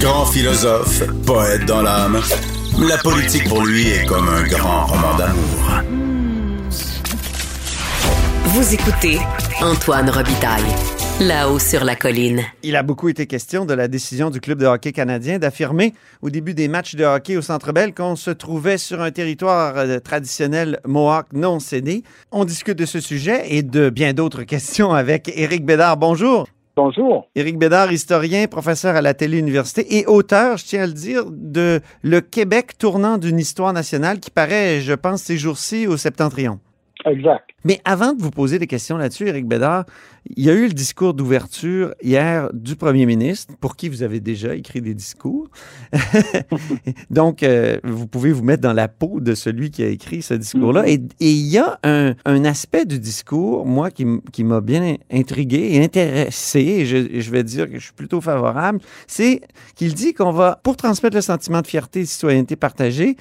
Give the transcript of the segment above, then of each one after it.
Grand philosophe, poète dans l'âme, la politique pour lui est comme un grand roman d'amour. Vous écoutez Antoine Robitaille. Là-haut sur la colline. Il a beaucoup été question de la décision du club de hockey canadien d'affirmer au début des matchs de hockey au Centre Bell qu'on se trouvait sur un territoire euh, traditionnel Mohawk non cédé. On discute de ce sujet et de bien d'autres questions avec Éric Bédard. Bonjour. Bonjour. Éric Bédard, historien, professeur à la Télé-Université et auteur, je tiens à le dire, de Le Québec tournant d'une histoire nationale qui paraît, je pense, ces jours-ci au septentrion. Exact. Mais avant de vous poser des questions là-dessus, Éric Bédard, il y a eu le discours d'ouverture hier du premier ministre, pour qui vous avez déjà écrit des discours. Donc, euh, vous pouvez vous mettre dans la peau de celui qui a écrit ce discours-là. Mm-hmm. Et, il y a un, un, aspect du discours, moi, qui, qui m'a bien intrigué et intéressé, et je, je, vais dire que je suis plutôt favorable, c'est qu'il dit qu'on va, pour transmettre le sentiment de fierté et de citoyenneté partagée,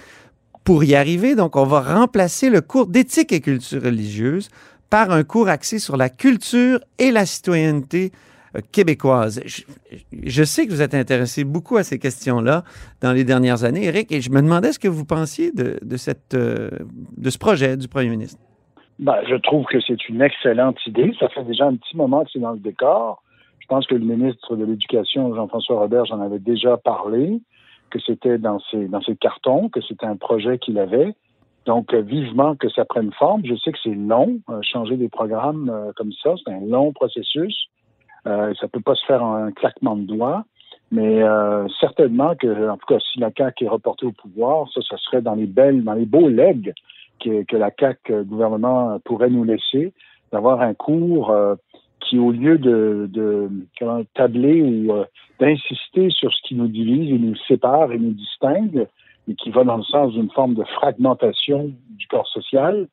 pour y arriver, donc, on va remplacer le cours d'éthique et culture religieuse par un cours axé sur la culture et la citoyenneté euh, québécoise. Je, sais que vous êtes intéressé beaucoup à ces questions-là dans les dernières années, Eric, et je me demandais ce que vous pensiez euh, de ce projet du premier ministre. Ben, je trouve que c'est une excellente idée. Ça fait déjà un petit moment que c'est dans le décor. Je pense que le ministre de l'Éducation, Jean-François Robert, j'en avait déjà parlé que c'était dans ses, dans ses cartons, que c'était un projet qu'il avait. Donc, euh, vivement que ça prenne forme. Je sais que c'est long, euh, changer des programmes euh, comme ça, c'est un long processus. Euh, ça peut pas se faire en un claquement de doigts, mais certainement que, en tout cas, si la CAQ est reportée au pouvoir, ça, ça serait dans les belles, dans les beaux legs que, que la CAQ gouvernement pourrait nous laisser, d'avoir un cours qui, au lieu de, de comment, tabler ou euh, d'insister sur ce qui nous divise et nous sépare et nous distingue, et qui va dans le sens d'une forme de fragmentation du corps social,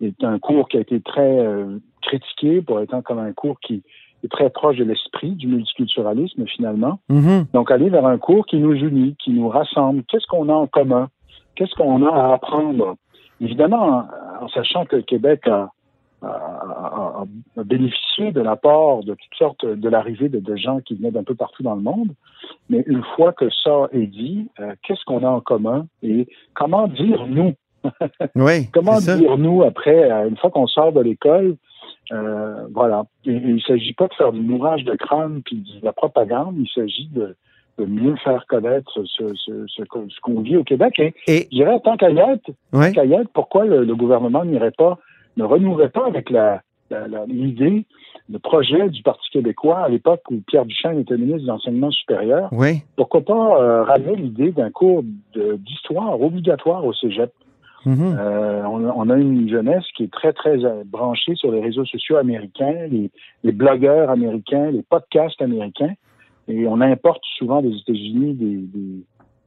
est un cours qui a été très euh, critiqué pour étant comme un cours qui est très proche de l'esprit du multiculturalisme finalement. Mm-hmm. Donc aller vers un cours qui nous unit, qui nous rassemble. Qu'est-ce qu'on a en commun? Qu'est-ce qu'on a à apprendre? Évidemment, en, en sachant que le Québec a, a, bénéficié de l'apport de toutes sortes de l'arrivée de, de, gens qui venaient d'un peu partout dans le monde. Mais une fois que ça est dit, euh, qu'est-ce qu'on a en commun et comment dire nous? Oui. comment dire nous après, euh, une fois qu'on sort de l'école, euh, voilà. Et, et il ne s'agit pas de faire du mourage de crâne puis de la propagande, il s'agit de, de mieux faire connaître ce, ce, ce, ce qu'on vit au Québec. Et, et je dirais, tant qu'à y être, pourquoi le, le gouvernement n'irait pas ne renouerait pas avec la, l'idée, le projet du Parti québécois à l'époque où Pierre Duchesne était ministre de l'Enseignement supérieur. Oui. Pourquoi pas euh, ramener l'idée d'un cours d'histoire obligatoire au cégep? Mm -hmm. euh, on, on, a une jeunesse qui est très, très euh, branchée sur les réseaux sociaux américains, les, les blogueurs américains, les podcasts américains, et on importe souvent des États-Unis des, des,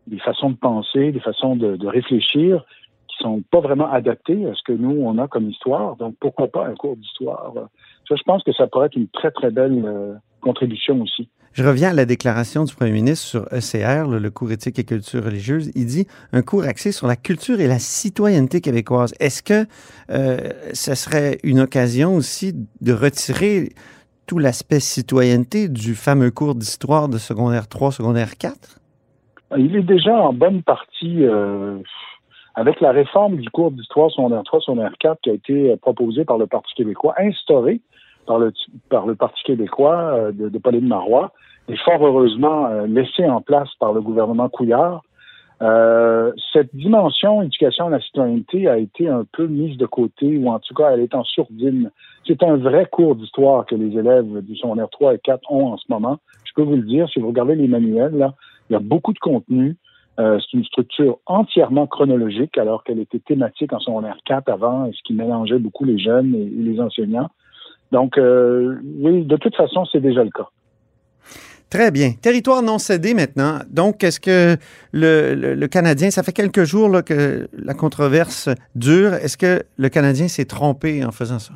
des, façons de penser, des façons de, de réfléchir sont pas vraiment adaptés à ce que nous, on a comme histoire. Donc, pourquoi pas un cours d'histoire? Ça, je pense que ça pourrait être une très, très belle euh, contribution aussi. Je reviens à la déclaration du premier ministre sur ECR, le, cours éthique et culture religieuse. Il dit un cours axé sur la culture et la citoyenneté québécoise. Est-ce que euh, ce serait une occasion aussi de retirer tout l'aspect citoyenneté du fameux cours d'histoire de secondaire 3, secondaire 4? Il est déjà en bonne partie euh, avec la réforme du cours d'histoire secondaire 3, secondaire 4 qui a été proposée par le Parti québécois, instaurée par le, par le Parti québécois euh, de, de Pauline Marois, et fort heureusement euh, laissée en place par le gouvernement Couillard, euh, cette dimension éducation à la citoyenneté a été un peu mise de côté, ou en tout cas, elle est en sourdine. C'est un vrai cours d'histoire que les élèves du secondaire 3 et 4 ont en ce moment. Je peux vous le dire, si vous regardez les manuels, là, il y a beaucoup de contenu. Euh, c'est une structure entièrement chronologique, alors qu'elle était thématique en secondaire 4 avant, ce qui mélangeait beaucoup les jeunes et, et les enseignants. Donc, euh, oui, de toute façon, c'est déjà le cas. Très bien. Territoire non cédé maintenant. Donc, est-ce que le, le, le, Canadien, ça fait quelques jours là, que la controverse dure, est-ce que le Canadien s'est trompé en faisant ça?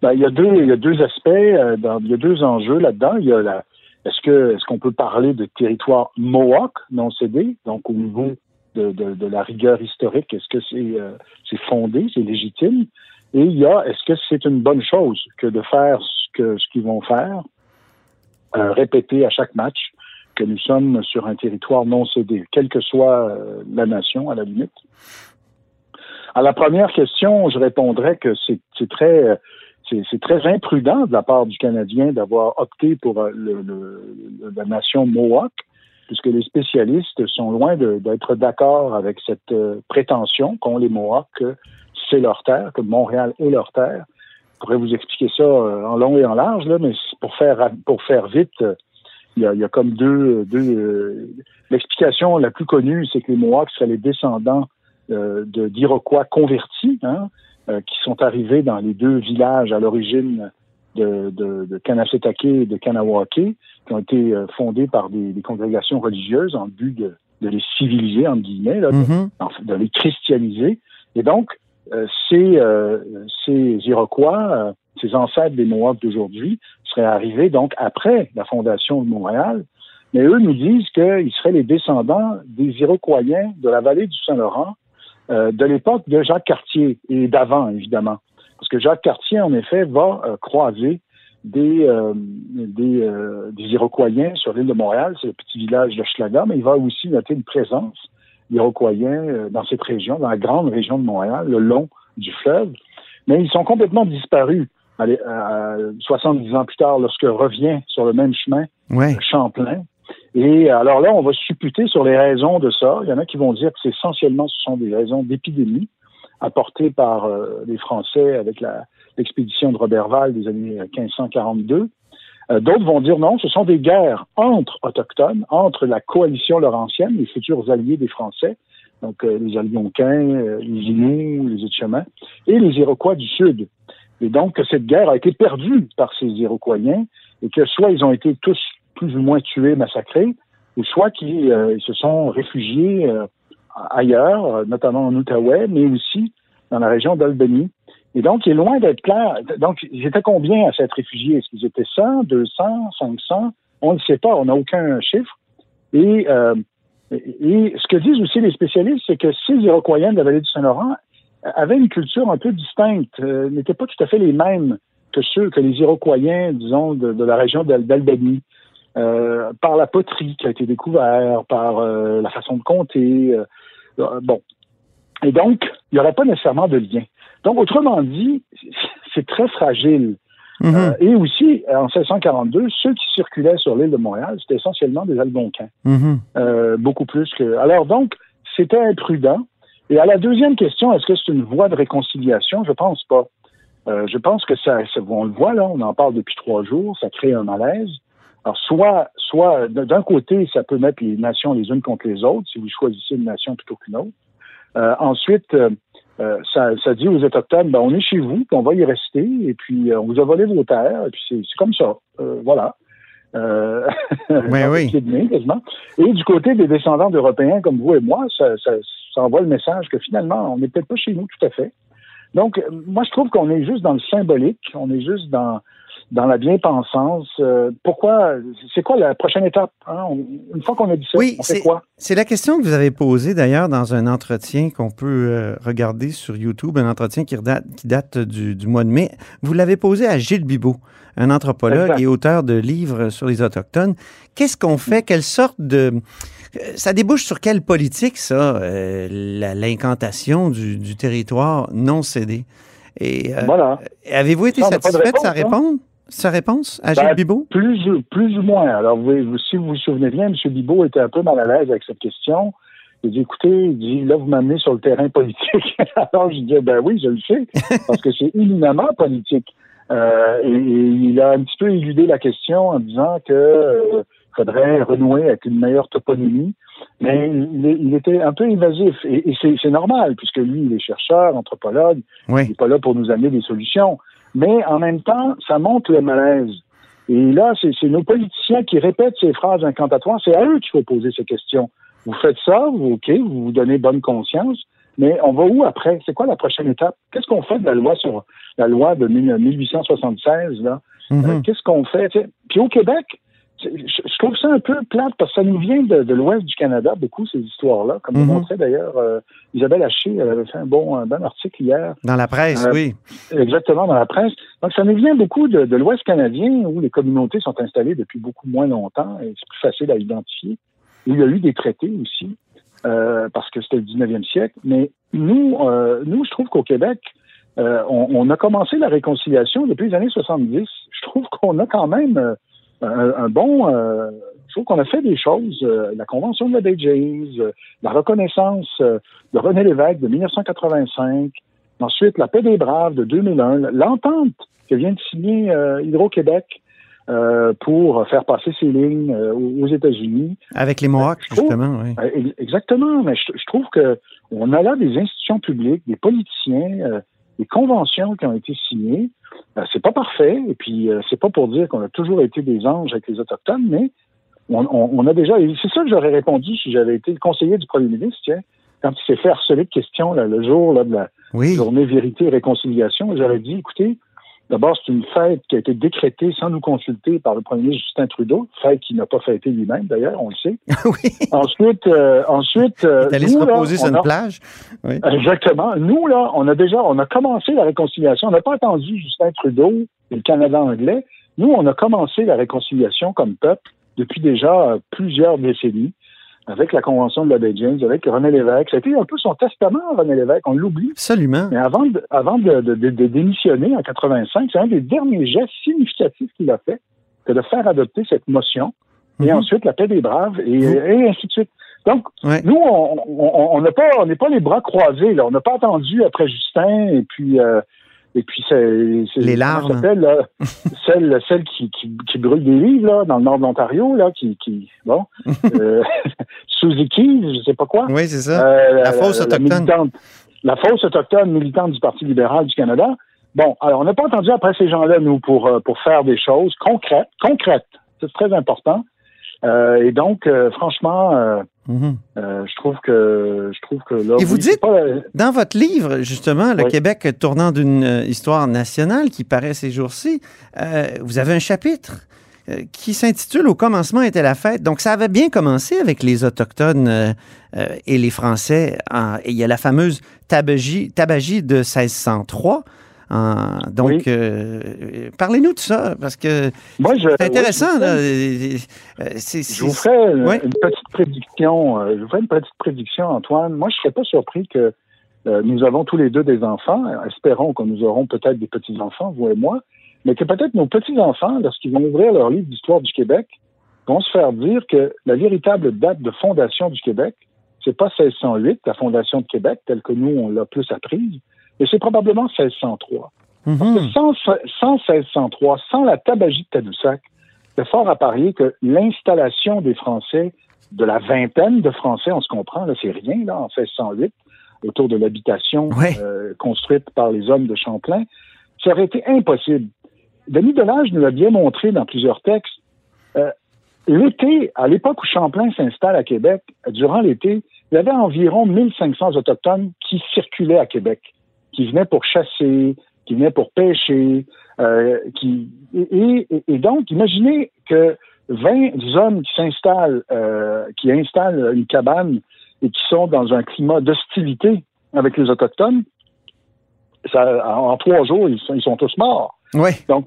Ben, il, y a deux, il y a deux aspects, euh, dans, il y a deux enjeux là-dedans. Il y a la, est-ce que est-ce qu'on peut parler de territoire Mohawk non cédé, donc au niveau de, de, la rigueur historique, est-ce que c'est euh, c'est fondé, c'est légitime? Et il y a est-ce que c'est une bonne chose que de faire ce que ce qu'ils vont faire? euh, répéter à chaque match que nous sommes sur un territoire non cédé, quelle que soit euh, la nation, à la limite? À la première question, je répondrais que c'est très c'est très imprudent de la part du Canadien d'avoir opté pour euh, la nation Mohawk, puisque les spécialistes sont loin d'être d'accord avec cette euh, prétention qu'ont les Mohawks que c'est leur terre, que Montréal est leur terre. Je pourrais vous expliquer ça euh, en long et en large, là, mais pour faire pour faire vite, il y a, comme deux, deux l'explication la plus connue, c'est que les Mohawks seraient les descendants de d'Iroquois convertis, hein, qui sont arrivés dans les deux villages à l'origine de, de, de Kanasetake et de Kanawake, qui ont été euh, fondés par des, des congrégations religieuses en but de, de les civiliser, entre guillemets, là, mm-hmm. de, les christianiser. Et donc, euh, ces, euh, ces Iroquois, ces ancêtres des Mohawks d'aujourd'hui, seraient arrivés donc après la fondation de Montréal. Mais eux nous disent qu'ils seraient les descendants des Iroquois de la vallée du Saint-Laurent euh, de l'époque de Jacques Cartier et d'avant, évidemment. Parce que Jacques Cartier, en effet, va euh, croiser des, euh, des, des, Iroquois sur l'île de Montréal, c'est le petit village de Schlaga, mais il va aussi noter une présence d'Iroquois dans cette région, dans la grande région de Montréal, le long du fleuve. Mais ils sont complètement disparus allez, 70 ans plus tard, lorsque revient sur le même chemin Champlain, et alors là, on va supputer sur les raisons de ça. Il y en a qui vont dire que c'est essentiellement ce sont des raisons d'épidémie apportées par euh, les Français avec l'expédition de Robert Val des années 1542. Euh, d'autres vont dire non, ce sont des guerres entre autochtones, entre la coalition laurentienne, les futurs alliés des Français, donc euh, les Algonquins, les Inuits, les Etchemins, et les Iroquois du Sud. Et donc que cette guerre a été perdue par ces Iroquois et que soit ils ont été tous plus ou moins tués, massacrés, ou soit qui euh, se sont réfugiés euh, ailleurs, notamment en Outaouais, mais aussi dans la région d'Albany. Et donc, il est loin d'être clair. Donc, ils étaient combien à s'être réfugiés? Est-ce qu'ils étaient 100, 200, 500? On ne sait pas, on n'a aucun chiffre. Et, euh, ce que disent aussi les spécialistes, c'est que ces Iroquois de la vallée du Saint-Laurent avaient une culture un peu distincte, n'étaient pas tout à fait les mêmes que ceux que les Iroquois, disons, de, de la région d'Albany. Euh, par la poterie qui a été découverte, par euh, la façon de compter. Euh, bon. Et donc, il n'y aurait pas nécessairement de lien. Donc, autrement dit, c'est très fragile. Mm-hmm. et aussi, en 1642, ceux qui circulaient sur l'île de Montréal, c'était essentiellement des Algonquins. Mm-hmm. beaucoup plus que. Alors donc, c'était imprudent. Et à la deuxième question, est-ce que c'est une voie de réconciliation? Je pense pas. je pense que ça, ça, on le voit là, on en parle depuis trois jours, ça crée un malaise. Alors, soit, soit d'un côté, ça peut mettre les nations les unes contre les autres, si vous choisissez une nation plutôt qu'une autre. Euh, ensuite, euh, euh, ça, ça, dit aux Autochtones, ben, on est chez vous, puis on va y rester, et puis on vous a volé vos terres, et puis c'est comme ça. voilà. oui, oui. Et du côté des descendants d'Européens comme vous et moi, ça, ça, ça envoie le message que finalement, on n'est peut-être pas chez nous tout à fait. Donc, moi, je trouve qu'on est juste dans le symbolique, on est juste dans, dans la bien-pensance. Euh, pourquoi? C'est quoi la prochaine étape? Hein? une fois qu'on a dit ça, on fait quoi? C'est la question que vous avez posée d'ailleurs dans un entretien qu'on peut euh, regarder sur YouTube, un entretien qui date, qui date du, du, mois de mai. Vous l'avez posé à Gilles Bibot, un anthropologue et auteur de livres sur les Autochtones. Qu'est-ce qu'on fait? Quelle sorte de... Ça débouche sur quelle politique, ça, euh, l'incantation du, du, territoire non cédé? Et voilà. avez-vous été satisfait de sa hein? réponse? sa réponse à Gilles ben, Bibot? Plus, plus ou moins. Alors, vous, si vous vous souvenez bien, M. Bibot était un peu mal à l'aise avec cette question. Il dit, écoutez, il dit, là, vous m'amenez sur le terrain politique. Alors, je dis, ben oui, je le sais, parce que c'est éminemment politique. Euh, et, il a un petit peu éludé la question en disant que euh, faudrait renouer avec une meilleure toponymie. Mais il, était un peu évasif. Et, c'est normal, puisque lui, il est chercheur, anthropologue. Il n'est pas là pour nous amener des solutions mais en même temps, ça montre le malaise. Et là, c'est nos politiciens qui répètent ces phrases incantatoires. C'est à eux qu'il faut poser ces questions. Vous faites ça, vous, OK, vous vous donnez bonne conscience, mais on va où après? C'est quoi la prochaine étape? Qu'est-ce qu'on fait de la loi sur la loi de 1876, là? Mm-hmm. Euh, qu'est-ce qu'on fait? Puis au Québec, je, trouve ça un peu plate parce que ça nous vient de, l'ouest du Canada, beaucoup, ces histoires-là. Comme mm montrait d'ailleurs euh, Isabelle Haché, elle avait fait un bon, un bon article hier. Dans la presse, euh, oui. Exactement, dans la presse. Donc, ça nous vient beaucoup de, l'ouest canadien où les communautés sont installées depuis beaucoup moins longtemps et c'est plus facile à identifier. Il y a eu des traités aussi, euh, parce que c'était le 19e siècle. Mais nous, nous je trouve qu'au Québec, on, on, a commencé la réconciliation depuis les années 70. Je trouve qu'on a quand même un, bon. Euh, je trouve qu'on a fait des choses. Euh, la Convention de la Bay James, euh, la reconnaissance de René Lévesque de 1985, ensuite la paix des Braves de 2001, l'entente que vient de signer Hydro-Québec pour faire passer ces lignes aux États-Unis. Avec les Mohawks, justement, oui. Exactement, mais je, je trouve que on a là des institutions publiques, des politiciens, des conventions qui ont été signées. Euh, c'est pas parfait, et puis euh, c'est pas pour dire qu'on a toujours été des anges avec les Autochtones, mais on, a déjà. C'est ça que j'aurais répondu si j'avais été le conseiller du premier ministre, tiens, quand il s'est fait harceler de questions le jour là, de la journée vérité et réconciliation. J'aurais dit, écoutez, D'abord, c'est une fête qui a été décrétée sans nous consulter par le premier ministre Justin Trudeau, fête qu'il n'a pas fêtée lui-même, d'ailleurs, on le sait. oui. Ensuite, euh, ensuite, euh, Il est se reposer sur une plage. Oui. Exactement. Nous là, on a déjà, on a commencé la réconciliation. On n'a pas attendu Justin Trudeau et le Canada anglais. Nous, on a commencé la réconciliation comme peuple depuis déjà plusieurs décennies avec la Convention de la Baie James, avec René Lévesque. C'était un peu son testament, René Lévesque, on l'oublie. Absolument. Mais avant de, avant de, de, démissionner en 85, c'est un des derniers gestes significatifs qu'il a fait, que de faire adopter cette motion, et mhm. ensuite la paix des braves, et, et ainsi de suite. Donc, nous, on n'est on, pas, on pas les bras croisés, là. On n'a pas attendu après Justin, et puis... Euh, et puis, c'est. Les larmes. celle, celle qui, qui, qui, brûle des livres, là, dans le nord de l'Ontario, là, qui. qui bon. euh, Suzuki, je sais pas quoi. Oui, c'est ça. Euh, la fausse autochtone. La, fausse autochtone militante du Parti libéral du Canada. Bon, alors, on n'a pas entendu après ces gens-là, nous, pour, euh, pour faire des choses concrètes. Concrètes. C'est très important. Euh, et donc, euh, franchement, euh, mhm. je trouve que je trouve que là. Et vous dites dans votre livre justement, le Québec tournant d'une histoire nationale qui paraît ces jours-ci, vous avez un chapitre qui s'intitule Au commencement était la fête. Donc, ça avait bien commencé avec les Autochtones et les Français. il y a la fameuse tabagie, tabagie de 1603 donc, euh, parlez-nous de ça, parce que c'est intéressant. je, vous ferai une petite prédiction. Euh, je vous ferai une petite prédiction, Antoine. Moi, je ne serais pas surpris que euh, nous avons tous les deux des enfants. Espérons que nous aurons peut-être des petits-enfants, vous et moi, mais que peut-être nos petits-enfants, lorsqu'ils vont ouvrir leur livre d'histoire du Québec, vont se faire dire que la véritable date de fondation du Québec, c'est pas 1608, la fondation de Québec, telle que nous, on l'a plus apprise, mais c'est probablement 1603. Mhm. sans, 1603, sans la tabagie de Tadoussac, c'est fort à parier que l'installation des Français, de la vingtaine de Français, on se comprend, là, c'est rien, là, en 1608, autour de l'habitation euh, construite par les hommes de Champlain, ça aurait été impossible. Denis Delage nous l'a bien montré dans plusieurs textes. Euh, l'été, à l'époque où Champlain s'installe à Québec, durant l'été, il y avait environ 1500 Autochtones qui circulaient à Québec qui venaient pour chasser, qui venaient pour pêcher, euh, qui et, donc imaginez que 20 hommes qui s'installent, euh, qui installent une cabane et qui sont dans un climat d'hostilité avec les autochtones, ça, en, trois jours ils sont, tous morts. Oui. Donc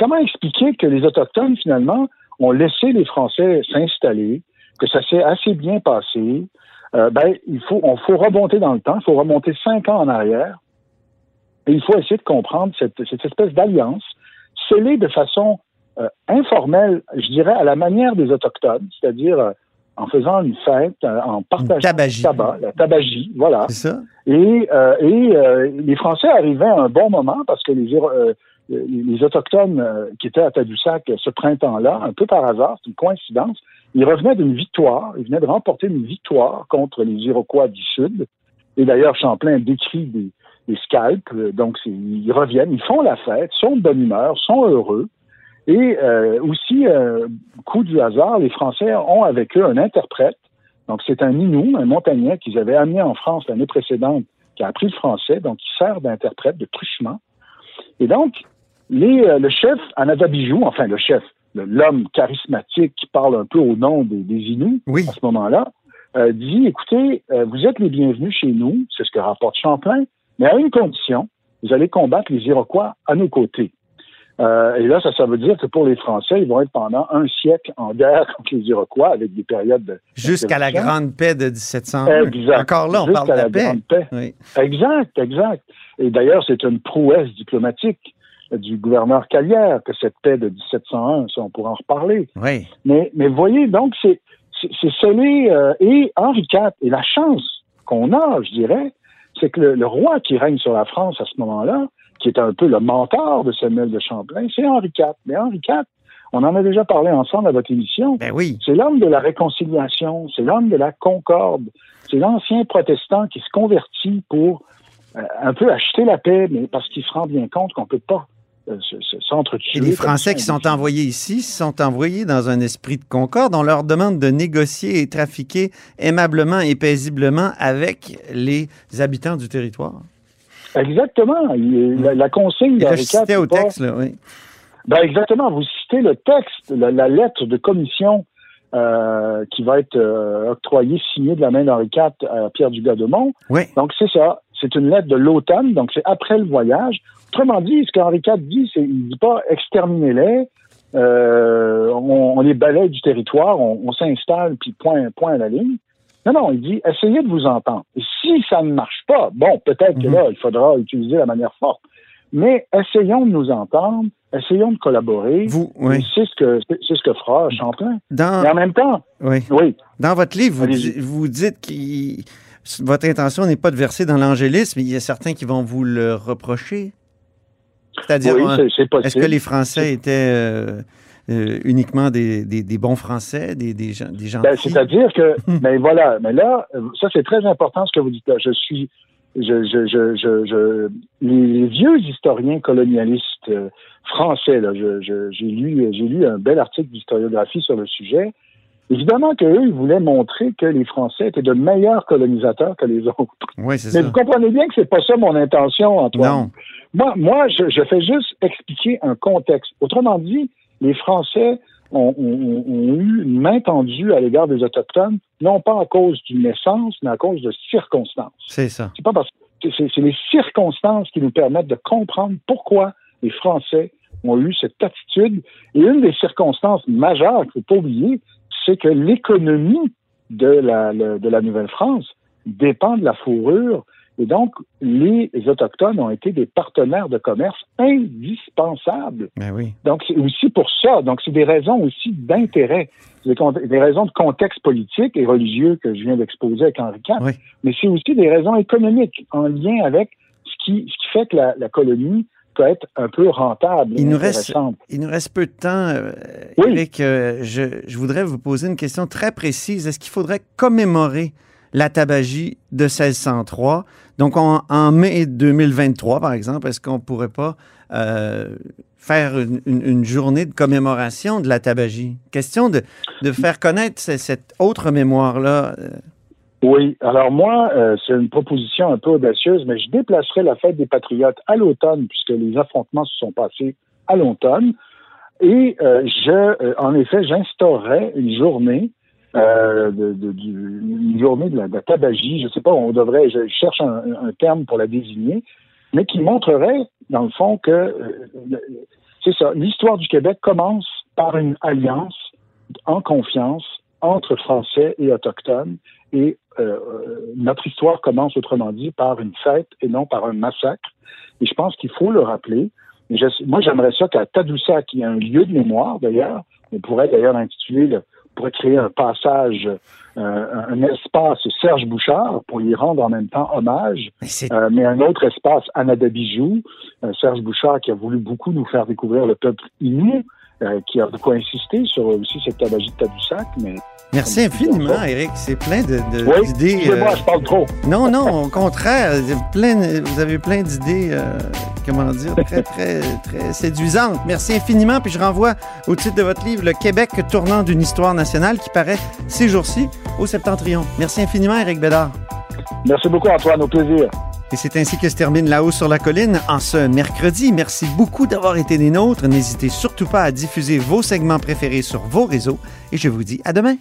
comment expliquer que les autochtones finalement ont laissé les Français s'installer, que ça s'est assez bien passé, euh, ben, il faut, on faut remonter dans le temps, il faut remonter cinq ans en arrière et il faut essayer de comprendre cette, cette espèce d'alliance scellée de façon euh, informelle, je dirais, à la manière des Autochtones, c'est-à-dire euh, en faisant une fête, euh, en partageant le tabac, la tabagie, voilà. Ça. Et, et les Français arrivaient à un bon moment parce que les, les Autochtones qui étaient à Tadoussac ce printemps-là, un peu par hasard, c'est une coïncidence, ils revenaient d'une victoire, ils venaient de remporter une victoire contre les Iroquois du Sud. Et d'ailleurs, Champlain décrit des, les scalps. Euh, donc, ils reviennent, ils font la fête, sont de bonne humeur, sont heureux. Et euh, aussi, euh, coup du hasard, les Français ont avec eux un interprète. Donc, c'est un Inou, un montagnais qu'ils avaient amené en France l'année précédente, qui a appris le français, donc il sert d'interprète de truchement. Et donc, les, le chef Anadabijou, enfin le chef, l'homme charismatique qui parle un peu au nom des, des Inuits Oui. à ce moment-là, dit écoutez, vous êtes les bienvenus chez nous, c'est ce que rapporte Champlain, mais à une condition, vous allez combattre les Iroquois à nos côtés. Euh, et là, ça, ça veut dire que pour les Français, ils vont être pendant un siècle en guerre contre les Iroquois avec des périodes de. Jusqu'à la. Grande Paix de 1701. Exact. Encore là, on Jusqu'à parle de la, la paix. Grande Paix. Oui. Exact, exact. Et d'ailleurs, c'est une prouesse diplomatique du gouverneur Calière que cette paix de 1701, ça, on pourra en reparler. oui. Mais, mais voyez, donc, c'est, c'est, c'est scellé. euh, et Henri IV, et la chance qu'on a, je dirais, c'est que le, le roi qui règne sur la France à ce moment-là, qui est un peu le mentor de Samuel de Champlain, c'est Henri IV. Mais Henri IV, on en a déjà parlé ensemble à votre émission, Ben oui. c'est l'homme de la réconciliation, c'est l'homme de la concorde, c'est l'ancien protestant qui se convertit pour euh, un peu acheter la paix, mais parce qu'il se rend bien compte qu'on peut pas euh. Et les Français ça, qui on sont envoyés ici sont envoyés dans un esprit de concorde. On leur demande de négocier et trafiquer aimablement et paisiblement avec les habitants du territoire. Exactement. La, la consigne Et là, je citais au texte, là, oui. Ben exactement. Vous citez le texte, la, la lettre de commission euh, qui va être euh, octroyée, signée de la main d'Henri IV à Pierre Dugas-Demont. Oui. Donc c'est ça. C'est une lettre de l'automne, donc c'est après le voyage. Autrement dit, ce qu'Henri IV dit, c'est il dit pas exterminez-les, euh, on, on les balaye du territoire, on, on s'installe, puis point, point à la ligne. Non, non, il dit essayez de vous entendre. Et si ça ne marche pas, bon, peut-être que Mhm. là, il faudra utiliser la manière forte. Mais essayons de nous entendre, essayons de collaborer. Vous, oui. C'est ce que c'est ce que fera Champlain. Dans, Mais en même temps, oui. oui, Dans votre livre, vous, vous dites que votre intention n'est pas de verser dans l'angélisme, mais il y a certains qui vont vous le reprocher. C'est-à-dire, oui, hein, est-ce que les Français étaient euh, euh, uniquement des, des- des bons Français, des, des gens, des gens Ben, C'est-à-dire que, mais voilà, mais là, ça c'est très important ce que vous dites là. Je suis, je, je, je, je, je- les, vieux historiens colonialistes euh, français, là, j'ai lu, j'ai lu un bel article d'historiographie sur le sujet. Évidemment qu'eux, ils voulaient montrer que les Français étaient de meilleurs colonisateurs que les autres. Oui, c'est Mais ça. vous comprenez bien que c'est pas ça mon intention, Antoine. Non. Moi, moi je, je fais juste expliquer un contexte. Autrement dit, les Français ont, ont- ont eu une main tendue à l'égard des Autochtones, non pas à cause d'une naissance, mais à cause de circonstances. C'est ça. C'est pas parce que c'est c'est les circonstances qui nous permettent de comprendre pourquoi les Français ont eu cette attitude. Et une des circonstances majeures qu'il ne faut pas oublier, c'est que l'économie de la, le- de la Nouvelle-France dépend de la fourrure. Et donc, les Autochtones ont été des partenaires de commerce indispensables. Ben oui. Donc, c'est aussi pour ça. Donc, c'est des raisons aussi d'intérêt. Des, raisons de contexte politique et religieux que je viens d'exposer avec Henri IV. Oui. Mais c'est aussi des raisons économiques en lien avec ce qui, ce qui fait que la, la colonie peut être un peu rentable. Il nous reste- intéressante. Il nous reste peu de temps. euh, Oui. Éric, euh, je, je voudrais vous poser une question très précise. Est-ce qu'il faudrait commémorer la tabagie de 1603? Donc, en, en mai 2023, par exemple, est-ce qu'on ne pourrait pas euh, faire une, une- une journée de commémoration de la tabagie? Question de, de faire connaître ce- cette autre mémoire-là. Oui. Alors moi, euh, c'est une proposition un peu audacieuse, mais je déplacerai la fête des Patriotes à l'automne, puisque les affrontements se sont passés à l'automne. Et euh, je, euh, en effet, j'instaurerai une journée, euh, de, de- du- une journée de la, de la tabagie. Je sais pas, on devrait, je cherche un, terme pour la désigner, mais qui montrerait, dans le fond, que c'est ça. L'histoire du Québec commence par une alliance en confiance entre Français et Autochtones. Et euh, euh, notre histoire commence, autrement dit, par une fête et non par un massacre. Et je pense qu'il faut le rappeler. Et je- moi, j'aimerais ça qu'à Tadoussac, il y ait un lieu de mémoire, d'ailleurs. On pourrait d'ailleurs intituler, le, on pourrait créer un passage, euh, un espace Serge Bouchard pour y rendre en même temps hommage, mais euh, un autre espace Anada Bijou, euh, Serge Bouchard qui a voulu beaucoup nous faire découvrir le peuple Innu, euh, qui a beaucoup insisté sur aussi cette tabagie de Tadoussac, mais Merci infiniment, Eric. C'est plein de- de- oui, d'idées. excusez-moi, euh, je parle trop. Non, non, au contraire, plein- vous avez plein d'idées, euh, comment dire, très, très, très séduisantes. Merci infiniment. Puis je renvoie au titre de votre livre, Le Québec tournant d'une histoire nationale, qui paraît ces jours-ci au Septentrion. Merci infiniment, Éric Bédard. Merci beaucoup, Antoine. Au plaisir. Et c'est ainsi que se termine La Haut sur la colline en ce mercredi. Merci beaucoup d'avoir été des nôtres. N'hésitez surtout pas à diffuser vos segments préférés sur vos réseaux et je vous dis à demain.